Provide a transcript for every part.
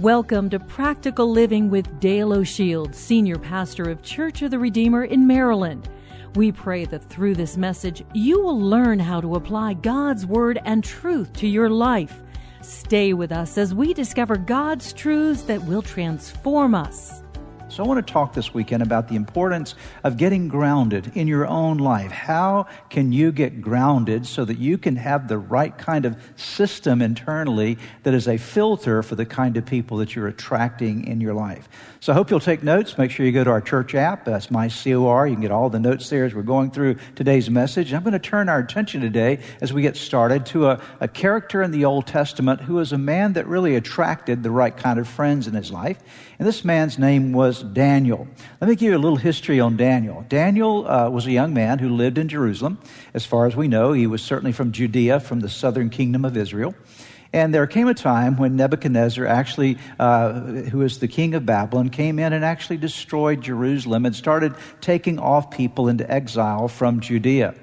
Welcome to Practical Living with Dale O'Shields, Senior Pastor of Church of the Redeemer in Maryland. We pray that through this message, you will learn how to apply God's Word and truth to your life. Stay with us as we discover God's truths that will transform us. So, I want to talk this weekend about the importance of getting grounded in your own life. How can you get grounded so that you can have the right kind of system internally that is a filter for the kind of people that you're attracting in your life? So, I hope you'll take notes. Make sure you go to our church app. That's my COR. You can get all the notes there as we're going through today's message. I'm going to turn our attention today as we get started to a, a character in the Old Testament who was a man that really attracted the right kind of friends in his life. And this man's name was Daniel. Let me give you a little history on Daniel. Daniel uh, was a young man who lived in Jerusalem. As far as we know, he was certainly from Judea, from the southern kingdom of Israel. And there came a time when Nebuchadnezzar, actually, uh, who was the king of Babylon, came in and actually destroyed Jerusalem and started taking off people into exile from Judea.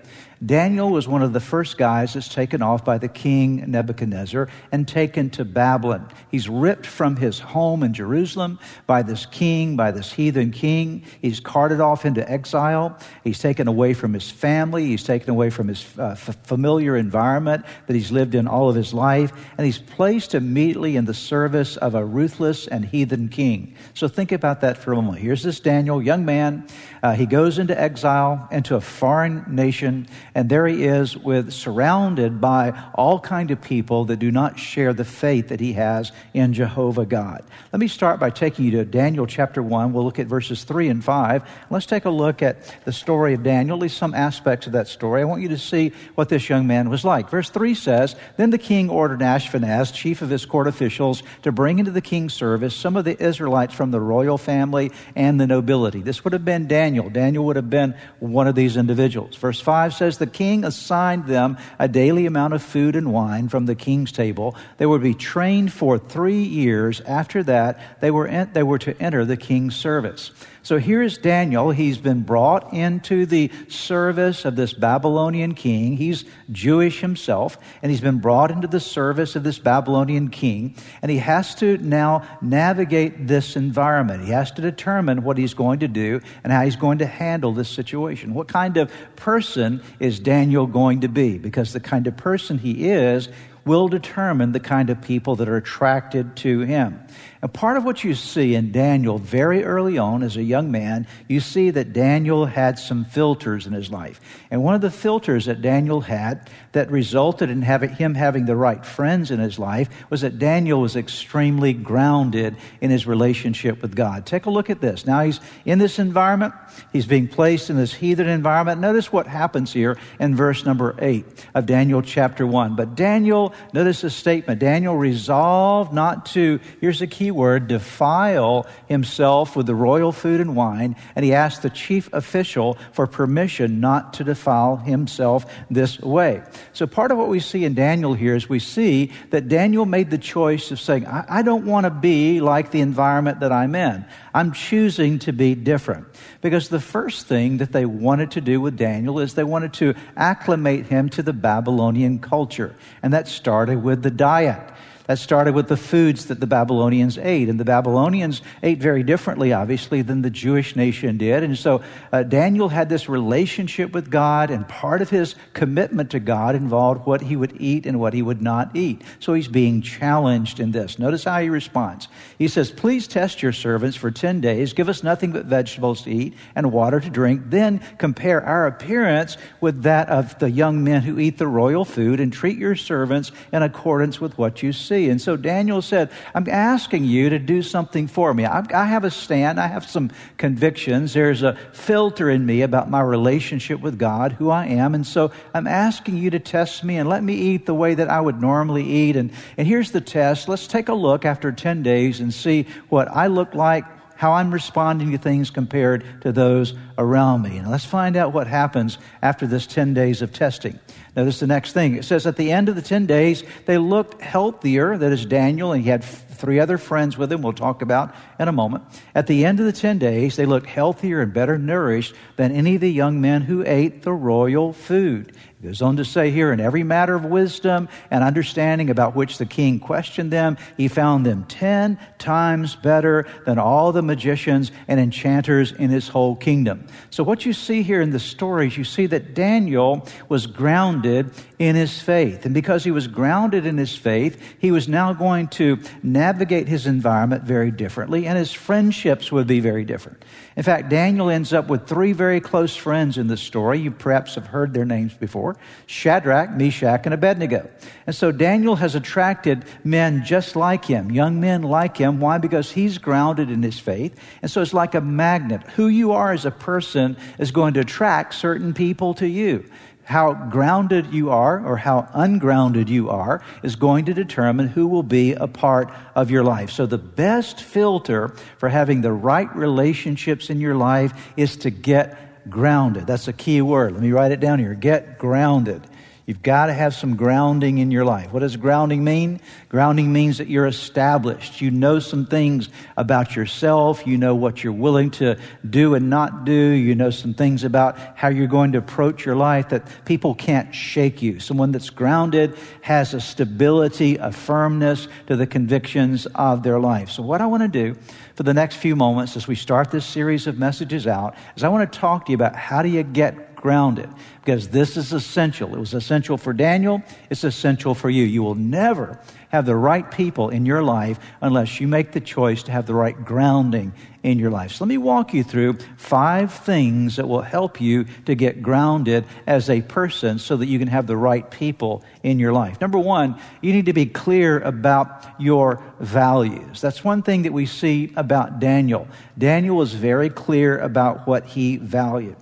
Daniel was one of the first guys that's taken off by the king Nebuchadnezzar and taken to Babylon. He's ripped from his home in Jerusalem by this king, by this heathen king. He's carted off into exile. He's taken away from his family. He's taken away from his uh, f- familiar environment that he's lived in all of his life. And he's placed immediately in the service of a ruthless and heathen king. So think about that for a moment. Here's this Daniel, young man. Uh, he goes into exile into a foreign nation and there he is with surrounded by all kind of people that do not share the faith that he has in Jehovah God. Let me start by taking you to Daniel chapter 1. We'll look at verses 3 and 5. Let's take a look at the story of Daniel, at least some aspects of that story. I want you to see what this young man was like. Verse 3 says, Then the king ordered Ashpenaz, chief of his court officials, to bring into the king's service some of the Israelites from the royal family and the nobility. This would have been Daniel. Daniel would have been one of these individuals. Verse 5 says, The king assigned them a daily amount of food and wine from the king's table. They would be trained for three years. After that, they were, in, they were to enter the king's service. So here's Daniel. He's been brought into the service of this Babylonian king. He's Jewish himself, and he's been brought into the service of this Babylonian king. And he has to now navigate this environment. He has to determine what he's going to do and how he's going to handle this situation. What kind of person is Daniel going to be? Because the kind of person he is will determine the kind of people that are attracted to him. And part of what you see in Daniel very early on as a young man, you see that Daniel had some filters in his life. And one of the filters that Daniel had that resulted in having, him having the right friends in his life was that Daniel was extremely grounded in his relationship with God. Take a look at this. Now he's in this environment, he's being placed in this heathen environment. Notice what happens here in verse number 8 of Daniel chapter 1. But Daniel, notice the statement Daniel resolved not to, here's the key word, defile himself with the royal food and wine, and he asked the chief official for permission not to defile himself this way. So, part of what we see in Daniel here is we see that Daniel made the choice of saying, I, I don't want to be like the environment that I'm in. I'm choosing to be different. Because the first thing that they wanted to do with Daniel is they wanted to acclimate him to the Babylonian culture. And that started with the diet. That started with the foods that the Babylonians ate. And the Babylonians ate very differently, obviously, than the Jewish nation did. And so uh, Daniel had this relationship with God, and part of his commitment to God involved what he would eat and what he would not eat. So he's being challenged in this. Notice how he responds. He says, Please test your servants for 10 days, give us nothing but vegetables to eat and water to drink, then compare our appearance with that of the young men who eat the royal food, and treat your servants in accordance with what you see. See. And so Daniel said, I'm asking you to do something for me. I, I have a stand, I have some convictions. There's a filter in me about my relationship with God, who I am. And so I'm asking you to test me and let me eat the way that I would normally eat. And, and here's the test. Let's take a look after 10 days and see what I look like, how I'm responding to things compared to those around me. And let's find out what happens after this 10 days of testing. Notice the next thing. It says, at the end of the 10 days, they looked healthier. That is Daniel, and he had three other friends with him, we'll talk about in a moment. At the end of the 10 days, they looked healthier and better nourished than any of the young men who ate the royal food. Goes on to say here, in every matter of wisdom and understanding about which the king questioned them, he found them ten times better than all the magicians and enchanters in his whole kingdom. So, what you see here in the stories, you see that Daniel was grounded in his faith. And because he was grounded in his faith, he was now going to navigate his environment very differently, and his friendships would be very different. In fact, Daniel ends up with three very close friends in the story. You perhaps have heard their names before Shadrach, Meshach, and Abednego. And so Daniel has attracted men just like him, young men like him. Why? Because he's grounded in his faith. And so it's like a magnet. Who you are as a person is going to attract certain people to you how grounded you are or how ungrounded you are is going to determine who will be a part of your life. So, the best filter for having the right relationships in your life is to get grounded. That's a key word. Let me write it down here get grounded. You've got to have some grounding in your life. What does grounding mean? Grounding means that you're established. You know some things about yourself. You know what you're willing to do and not do. You know some things about how you're going to approach your life that people can't shake you. Someone that's grounded has a stability, a firmness to the convictions of their life. So, what I want to do for the next few moments as we start this series of messages out is I want to talk to you about how do you get grounded because this is essential. It was essential for Daniel, it's essential for you. You will never have the right people in your life unless you make the choice to have the right grounding in your life. So let me walk you through five things that will help you to get grounded as a person so that you can have the right people in your life. Number one, you need to be clear about your values. That's one thing that we see about Daniel. Daniel was very clear about what he valued.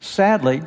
Sadly,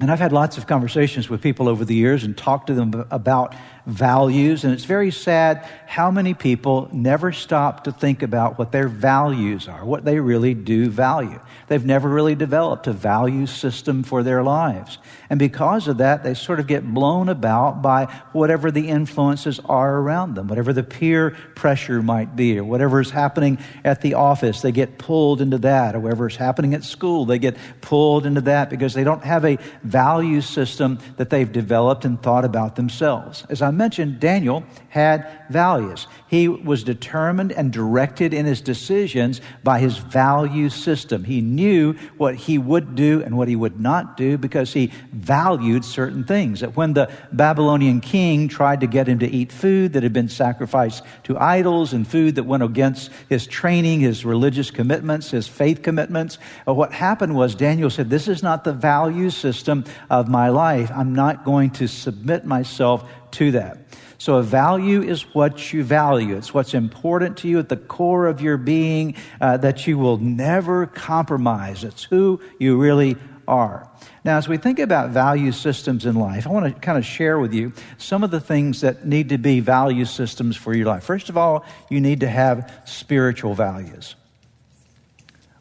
and I've had lots of conversations with people over the years and talked to them about values, and it's very sad how many people never stop to think about what their values are, what they really do value. They've never really developed a value system for their lives. And because of that, they sort of get blown about by whatever the influences are around them, whatever the peer pressure might be, or whatever is happening at the office. They get pulled into that, or whatever is happening at school. They get pulled into that because they don't have a value system that they've developed and thought about themselves. As I mentioned, Daniel had values. He was determined and directed in his decisions by his value system. He knew what he would do and what he would not do because he valued certain things. That when the Babylonian king tried to get him to eat food that had been sacrificed to idols and food that went against his training, his religious commitments, his faith commitments, uh, what happened was Daniel said, This is not the value system of my life. I'm not going to submit myself to that. So, a value is what you value. It's what's important to you at the core of your being uh, that you will never compromise. It's who you really are. Now, as we think about value systems in life, I want to kind of share with you some of the things that need to be value systems for your life. First of all, you need to have spiritual values.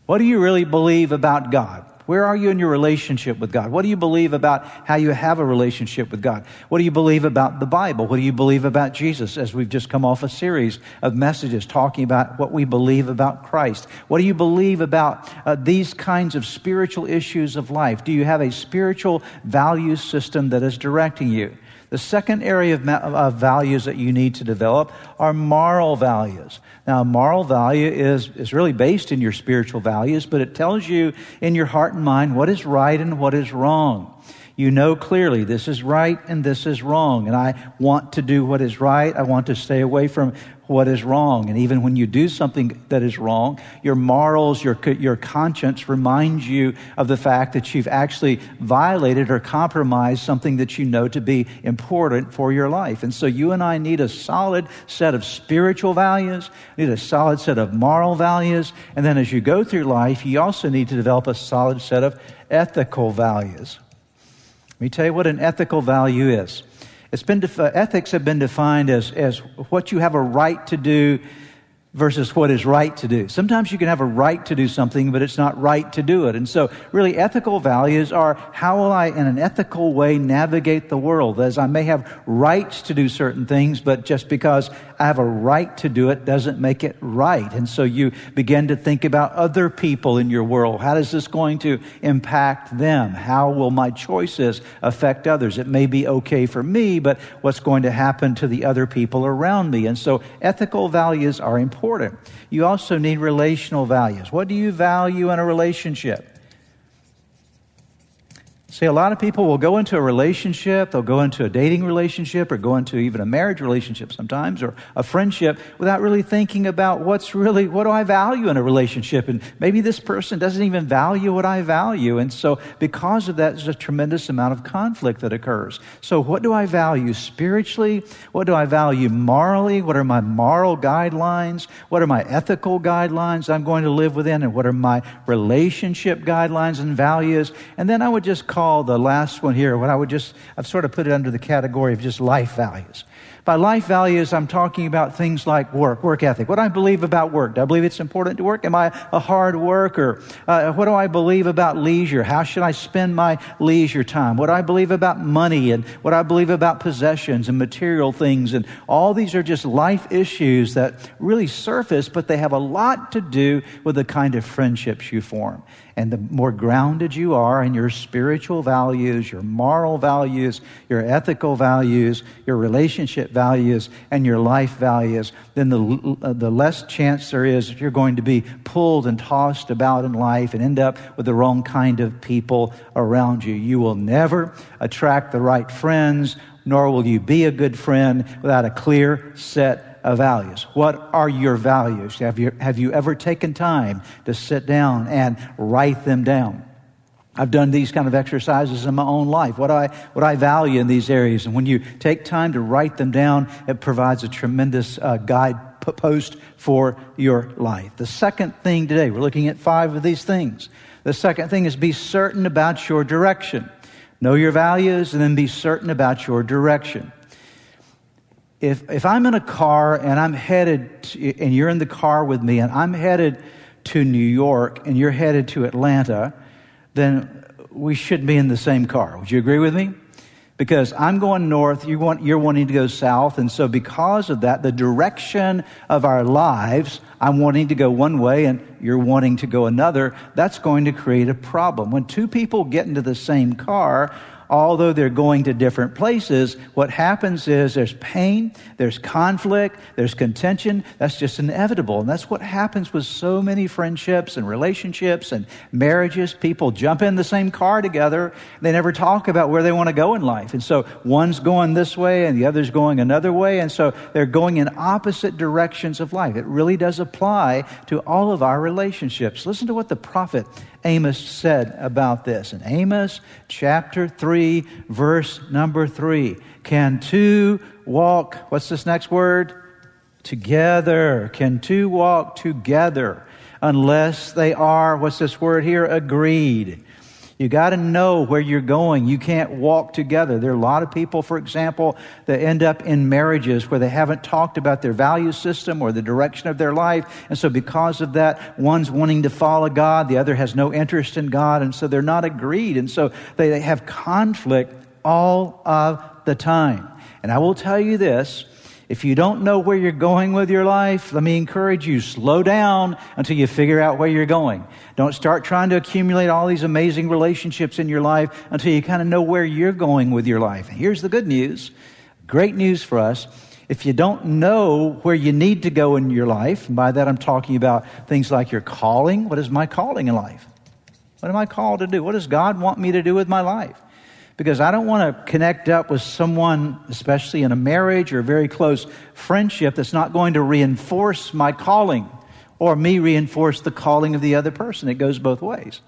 What do you really believe about God? Where are you in your relationship with God? What do you believe about how you have a relationship with God? What do you believe about the Bible? What do you believe about Jesus? As we've just come off a series of messages talking about what we believe about Christ. What do you believe about uh, these kinds of spiritual issues of life? Do you have a spiritual value system that is directing you? The second area of, of, values that you need to develop are moral values. Now, moral value is, is really based in your spiritual values, but it tells you in your heart and mind what is right and what is wrong. You know clearly this is right and this is wrong. And I want to do what is right. I want to stay away from what is wrong. And even when you do something that is wrong, your morals, your, your conscience reminds you of the fact that you've actually violated or compromised something that you know to be important for your life. And so you and I need a solid set of spiritual values, need a solid set of moral values. And then as you go through life, you also need to develop a solid set of ethical values. Let me tell you what an ethical value is. It's been ethics have been defined as, as what you have a right to do versus what is right to do. Sometimes you can have a right to do something, but it's not right to do it. And so, really, ethical values are how will I, in an ethical way, navigate the world? As I may have rights to do certain things, but just because I have a right to do it doesn't make it right. And so, you begin to think about other people in your world. How is this going to impact them? How will my choices affect others? It may be okay for me, but what's going to happen to the other people around me? And so, ethical values are important. You also need relational values. What do you value in a relationship? See, a lot of people will go into a relationship, they'll go into a dating relationship, or go into even a marriage relationship sometimes, or a friendship, without really thinking about what's really, what do I value in a relationship? And maybe this person doesn't even value what I value. And so, because of that, there's a tremendous amount of conflict that occurs. So, what do I value spiritually? What do I value morally? What are my moral guidelines? What are my ethical guidelines I'm going to live within? And what are my relationship guidelines and values? And then I would just call call the last one here, what I would just, I've sort of put it under the category of just life values. By life values, I'm talking about things like work, work ethic. What do I believe about work? Do I believe it's important to work? Am I a hard worker? Uh, what do I believe about leisure? How should I spend my leisure time? What do I believe about money and what I believe about possessions and material things? And all these are just life issues that really surface, but they have a lot to do with the kind of friendships you form. And the more grounded you are in your spiritual values, your moral values, your ethical values, your relationship values, and your life values, then the, uh, the less chance there is that you're going to be pulled and tossed about in life and end up with the wrong kind of people around you. You will never attract the right friends, nor will you be a good friend without a clear set of values. What are your values? Have you, have you ever taken time to sit down and write them down? I've done these kind of exercises in my own life. What I, what I value in these areas. And when you take time to write them down, it provides a tremendous uh, guide post for your life. The second thing today, we're looking at five of these things. The second thing is be certain about your direction. Know your values and then be certain about your direction if, if I'm in a car and I'm headed, to, and you're in the car with me, and I'm headed to New York and you're headed to Atlanta, then we shouldn't be in the same car. Would you agree with me? Because I'm going north, you want, you're wanting to go south, and so because of that, the direction of our lives, I'm wanting to go one way and you're wanting to go another, that's going to create a problem. When two people get into the same car, although they're going to different places, what happens is there's pain, there's conflict, there's contention. That's just inevitable. And that's what happens with so many friendships and relationships and marriages. People jump in the same car together. They never talk about where they want to go in life. And so one's going this way and the other's going another way. And so they're going in opposite directions of life. It really does apply to all of our relationships. Listen to what the prophet Amos said about this. In Amos chapter 3, verse number 3, can two walk, what's this next word? Together. Can two walk together unless they are, what's this word here? Agreed. You got to know where you're going. You can't walk together. There are a lot of people, for example, that end up in marriages where they haven't talked about their value system or the direction of their life. And so, because of that, one's wanting to follow God, the other has no interest in God. And so, they're not agreed. And so, they have conflict all of the time. And I will tell you this if you don't know where you're going with your life, let me encourage you, slow down until you figure out where you're going. Don't start trying to accumulate all these amazing relationships in your life until you kind of know where you're going with your life. And here's the good news. Great news for us. If you don't know where you need to go in your life, and by that I'm talking about things like your calling. What is my calling in life? What am I called to do? What does God want me to do with my life? Because I don't want to connect up with someone, especially in a marriage or a very close friendship, that's not going to reinforce my calling or me reinforce the calling of the other person. It goes both ways.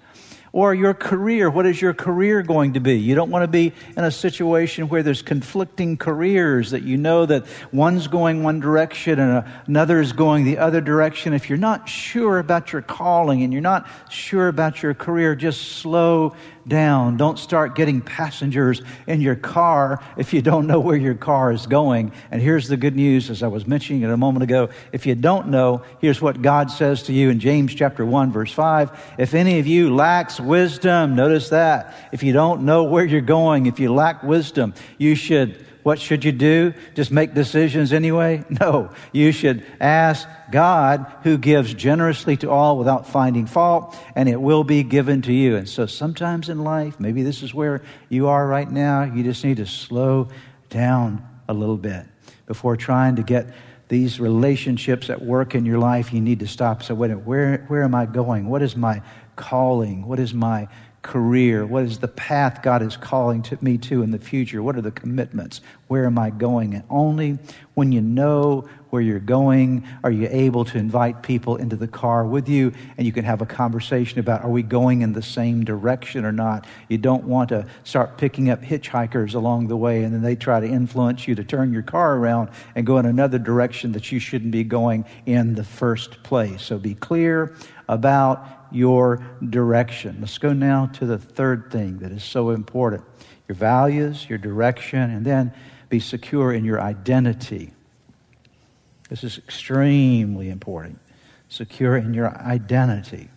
Or your career. What is your career going to be? You don't want to be in a situation where there's conflicting careers that you know that one's going one direction and another is going the other direction. If you're not sure about your calling and you're not sure about your career, just slow down. Don't start getting passengers in your car if you don't know where your car is going. And here's the good news, as I was mentioning it a moment ago. If you don't know, here's what God says to you in James chapter 1, verse 5. If any of you lacks wisdom, notice that. If you don't know where you're going, if you lack wisdom, you should what should you do? Just make decisions anyway? No. You should ask God, who gives generously to all without finding fault, and it will be given to you. And so sometimes in life, maybe this is where you are right now, you just need to slow down a little bit before trying to get these relationships at work in your life. You need to stop. So, wait a minute, where, where am I going? What is my calling? What is my career? What is the path God is calling to me to in the future? What are the commitments? Where am I going? And only when you know where you're going are you able to invite people into the car with you and you can have a conversation about are we going in the same direction or not? You don't want to start picking up hitchhikers along the way and then they try to influence you to turn your car around and go in another direction that you shouldn't be going in the first place. So be clear about your direction. Let's go now to the third thing that is so important your values, your direction, and then be secure in your identity. This is extremely important. Secure in your identity.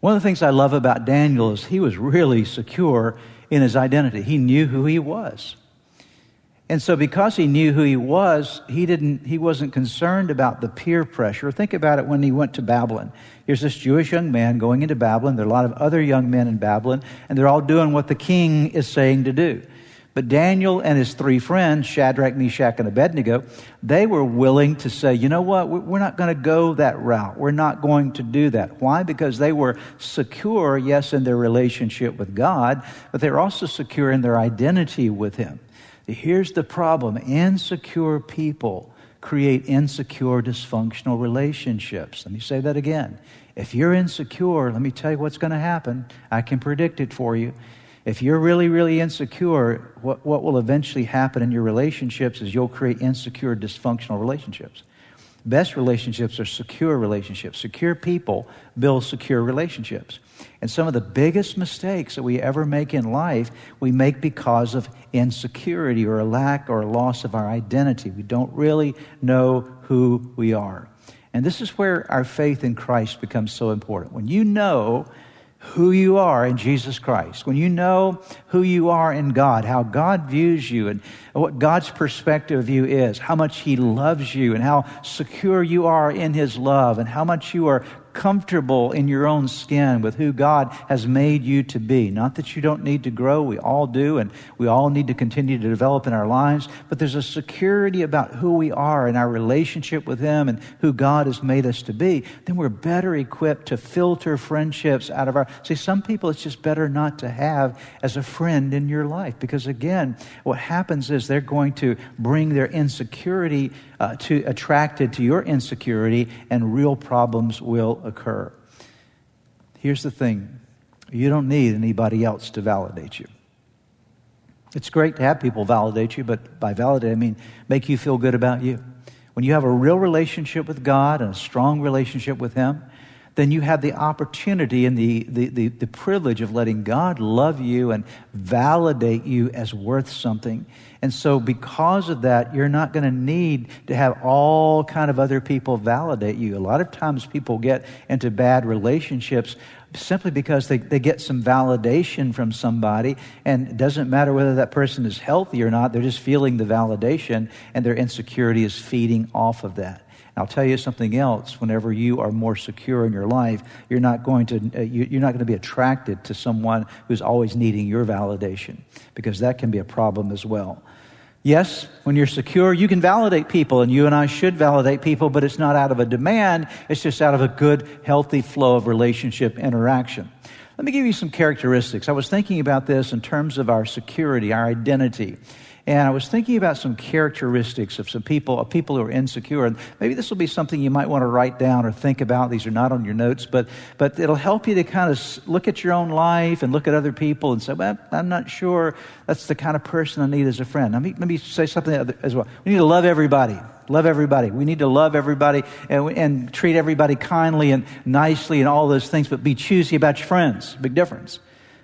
One of the things I love about Daniel is he was really secure in his identity. He knew who he was. And so because he knew who he was, he didn't he wasn't concerned about the peer pressure. Think about it when he went to Babylon. Here's this Jewish young man going into Babylon. There are a lot of other young men in Babylon, and they're all doing what the king is saying to do. But Daniel and his three friends, Shadrach, Meshach, and Abednego, they were willing to say, you know what, we're not going to go that route. We're not going to do that. Why? Because they were secure, yes, in their relationship with God, but they were also secure in their identity with Him. Here's the problem insecure people create insecure, dysfunctional relationships. Let me say that again. If you're insecure, let me tell you what's going to happen. I can predict it for you. If you're really, really insecure, what, what will eventually happen in your relationships is you'll create insecure, dysfunctional relationships. Best relationships are secure relationships. Secure people build secure relationships. And some of the biggest mistakes that we ever make in life, we make because of insecurity or a lack or a loss of our identity. We don't really know who we are. And this is where our faith in Christ becomes so important. When you know who you are in Jesus Christ, when you know who you are in God, how God views you, and what God's perspective of you is, how much He loves you, and how secure you are in His love, and how much you are comfortable in your own skin with who God has made you to be. Not that you don't need to grow, we all do, and we all need to continue to develop in our lives, but there's a security about who we are and our relationship with Him and who God has made us to be. Then we're better equipped to filter friendships out of our. See, some people it's just better not to have as a friend in your life because, again, what happens is they're going to bring their insecurity uh, to attracted to your insecurity, and real problems will occur. Here's the thing you don't need anybody else to validate you. It's great to have people validate you, but by validate, I mean make you feel good about you. When you have a real relationship with God and a strong relationship with Him, then you have the opportunity and the, the, the, the, privilege of letting God love you and validate you as worth something. And so because of that, you're not going to need to have all kind of other people validate you. A lot of times people get into bad relationships simply because they, they get some validation from somebody and it doesn't matter whether that person is healthy or not they're just feeling the validation and their insecurity is feeding off of that I'll tell you something else. Whenever you are more secure in your life, you're not going to uh, you're not going to be attracted to someone who's always needing your validation because that can be a problem as well. Yes, when you're secure, you can validate people, and you and I should validate people, but it's not out of a demand. It's just out of a good, healthy flow of relationship interaction. Let me give you some characteristics. I was thinking about this in terms of our security, our identity. And I was thinking about some characteristics of some people, of people who are insecure. And maybe this will be something you might want to write down or think about. These are not on your notes, but, but it'll help you to kind of look at your own life and look at other people and say, well, I'm not sure that's the kind of person I need as a friend. Let me, let me say something as well. We need to love everybody. Love everybody. We need to love everybody and, and treat everybody kindly and nicely and all those things, but be choosy about your friends. Big difference.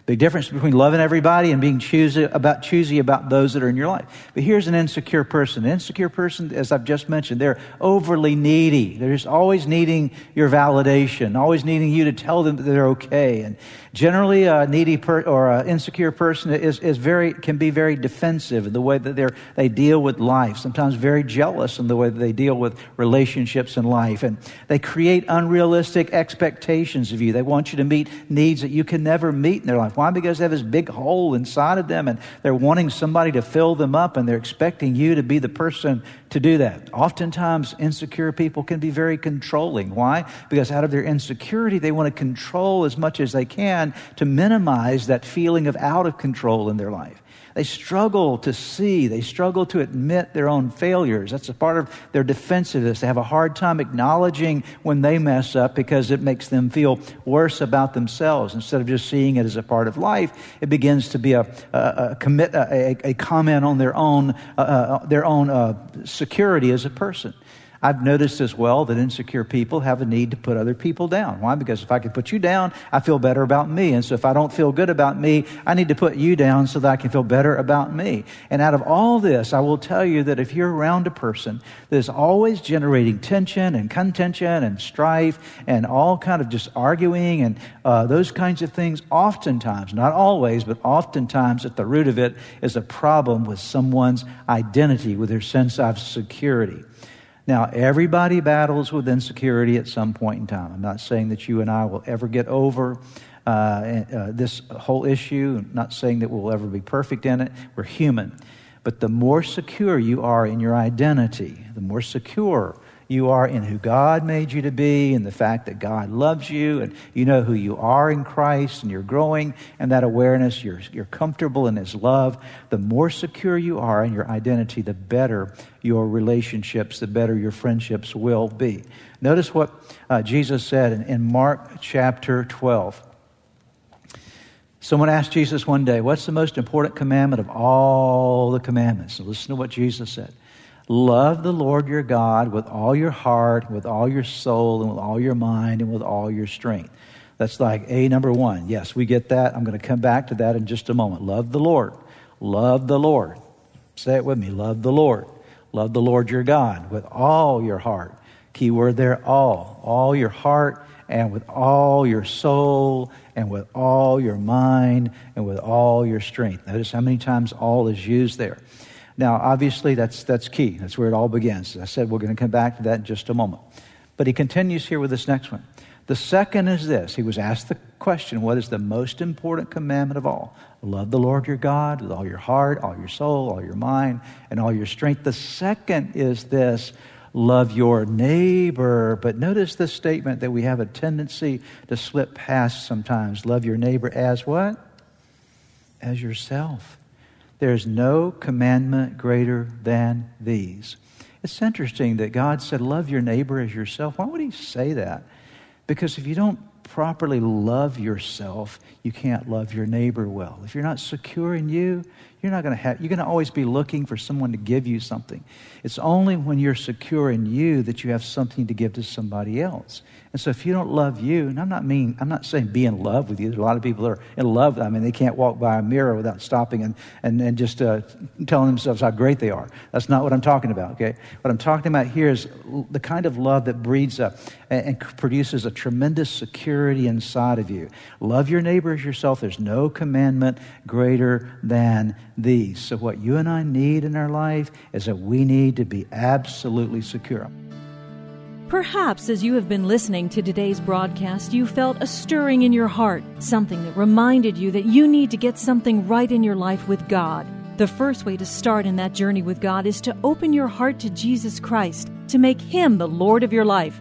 Big difference between loving everybody and being choosy about, choosy about those that are in your life. But here's an insecure person. An insecure person, as I've just mentioned, they're overly needy. They're just always needing your validation, always needing you to tell them that they're okay. And generally, a needy per, or an insecure person is, is very, can be very defensive in the way that they're, they deal with life, sometimes very jealous in the way that they deal with relationships in life. And they create unrealistic expectations of you. They want you to meet needs that you can never meet in their life. Why? Because they have this big hole inside of them and they're wanting somebody to fill them up and they're expecting you to be the person to do that. Oftentimes, insecure people can be very controlling. Why? Because out of their insecurity, they want to control as much as they can to minimize that feeling of out of control in their life. They struggle to see, they struggle to admit their own failures. That's a part of their defensiveness. They have a hard time acknowledging when they mess up because it makes them feel worse about themselves. Instead of just seeing it as a part of life, it begins to be a, a, a commit, a, a, comment on their own, uh, uh their own uh, security as a person. I've noticed as well that insecure people have a need to put other people down. Why? Because if I can put you down, I feel better about me. And so if I don't feel good about me, I need to put you down so that I can feel better about me. And out of all this, I will tell you that if you're around a person that is always generating tension and contention and strife and all kind of just arguing and uh, those kinds of things, oftentimes, not always, but oftentimes at the root of it is a problem with someone's identity, with their sense of security. Now, everybody battles with insecurity at some point in time. I'm not saying that you and I will ever get over uh, uh, this whole issue. I'm not saying that we'll ever be perfect in it. We're human. But the more secure you are in your identity, the more secure you are in who God made you to be and the fact that God loves you and you know who you are in Christ and you're growing and that awareness, you're, you're comfortable in His love, the more secure you are in your identity, the better your relationships, the better your friendships will be. Notice what uh, Jesus said in, in Mark chapter 12. Someone asked Jesus one day, What's the most important commandment of all the commandments? So listen to what Jesus said. Love the Lord your God with all your heart, with all your soul, and with all your mind, and with all your strength. That's like A number one. Yes, we get that. I'm going to come back to that in just a moment. Love the Lord. Love the Lord. Say it with me. Love the Lord. Love the Lord your God with all your heart. Key word there, all. All your heart and with all your soul and with all your mind and with all your strength. Notice how many times all is used there. Now, obviously, that's, that's key. That's where it all begins. As I said, we're going to come back to that in just a moment. But he continues here with this next one. The second is this. He was asked the question, What is the most important commandment of all? Love the Lord your God with all your heart, all your soul, all your mind, and all your strength. The second is this love your neighbor. But notice this statement that we have a tendency to slip past sometimes. Love your neighbor as what? As yourself. There's no commandment greater than these. It's interesting that God said, Love your neighbor as yourself. Why would He say that? Because if you don't properly love yourself, you can't love your neighbor well. If you're not secure in you, you're not going to have, you're going to always be looking for someone to give you something. It's only when you're secure in you that you have something to give to somebody else. And so if you don't love you, and I'm not mean, I'm not saying be in love with you. There's a lot of people that are in love. I mean, they can't walk by a mirror without stopping and, and, and just uh, telling themselves how great they are. That's not what I'm talking about, okay? What I'm talking about here is the kind of love that breeds a, and produces a tremendous security inside of you. Love your neighbor as yourself. There's no commandment greater than these. So what you and I need in our life is that we need to be absolutely secure. Perhaps as you have been listening to today's broadcast, you felt a stirring in your heart, something that reminded you that you need to get something right in your life with God. The first way to start in that journey with God is to open your heart to Jesus Christ to make Him the Lord of your life,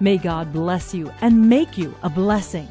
May God bless you and make you a blessing.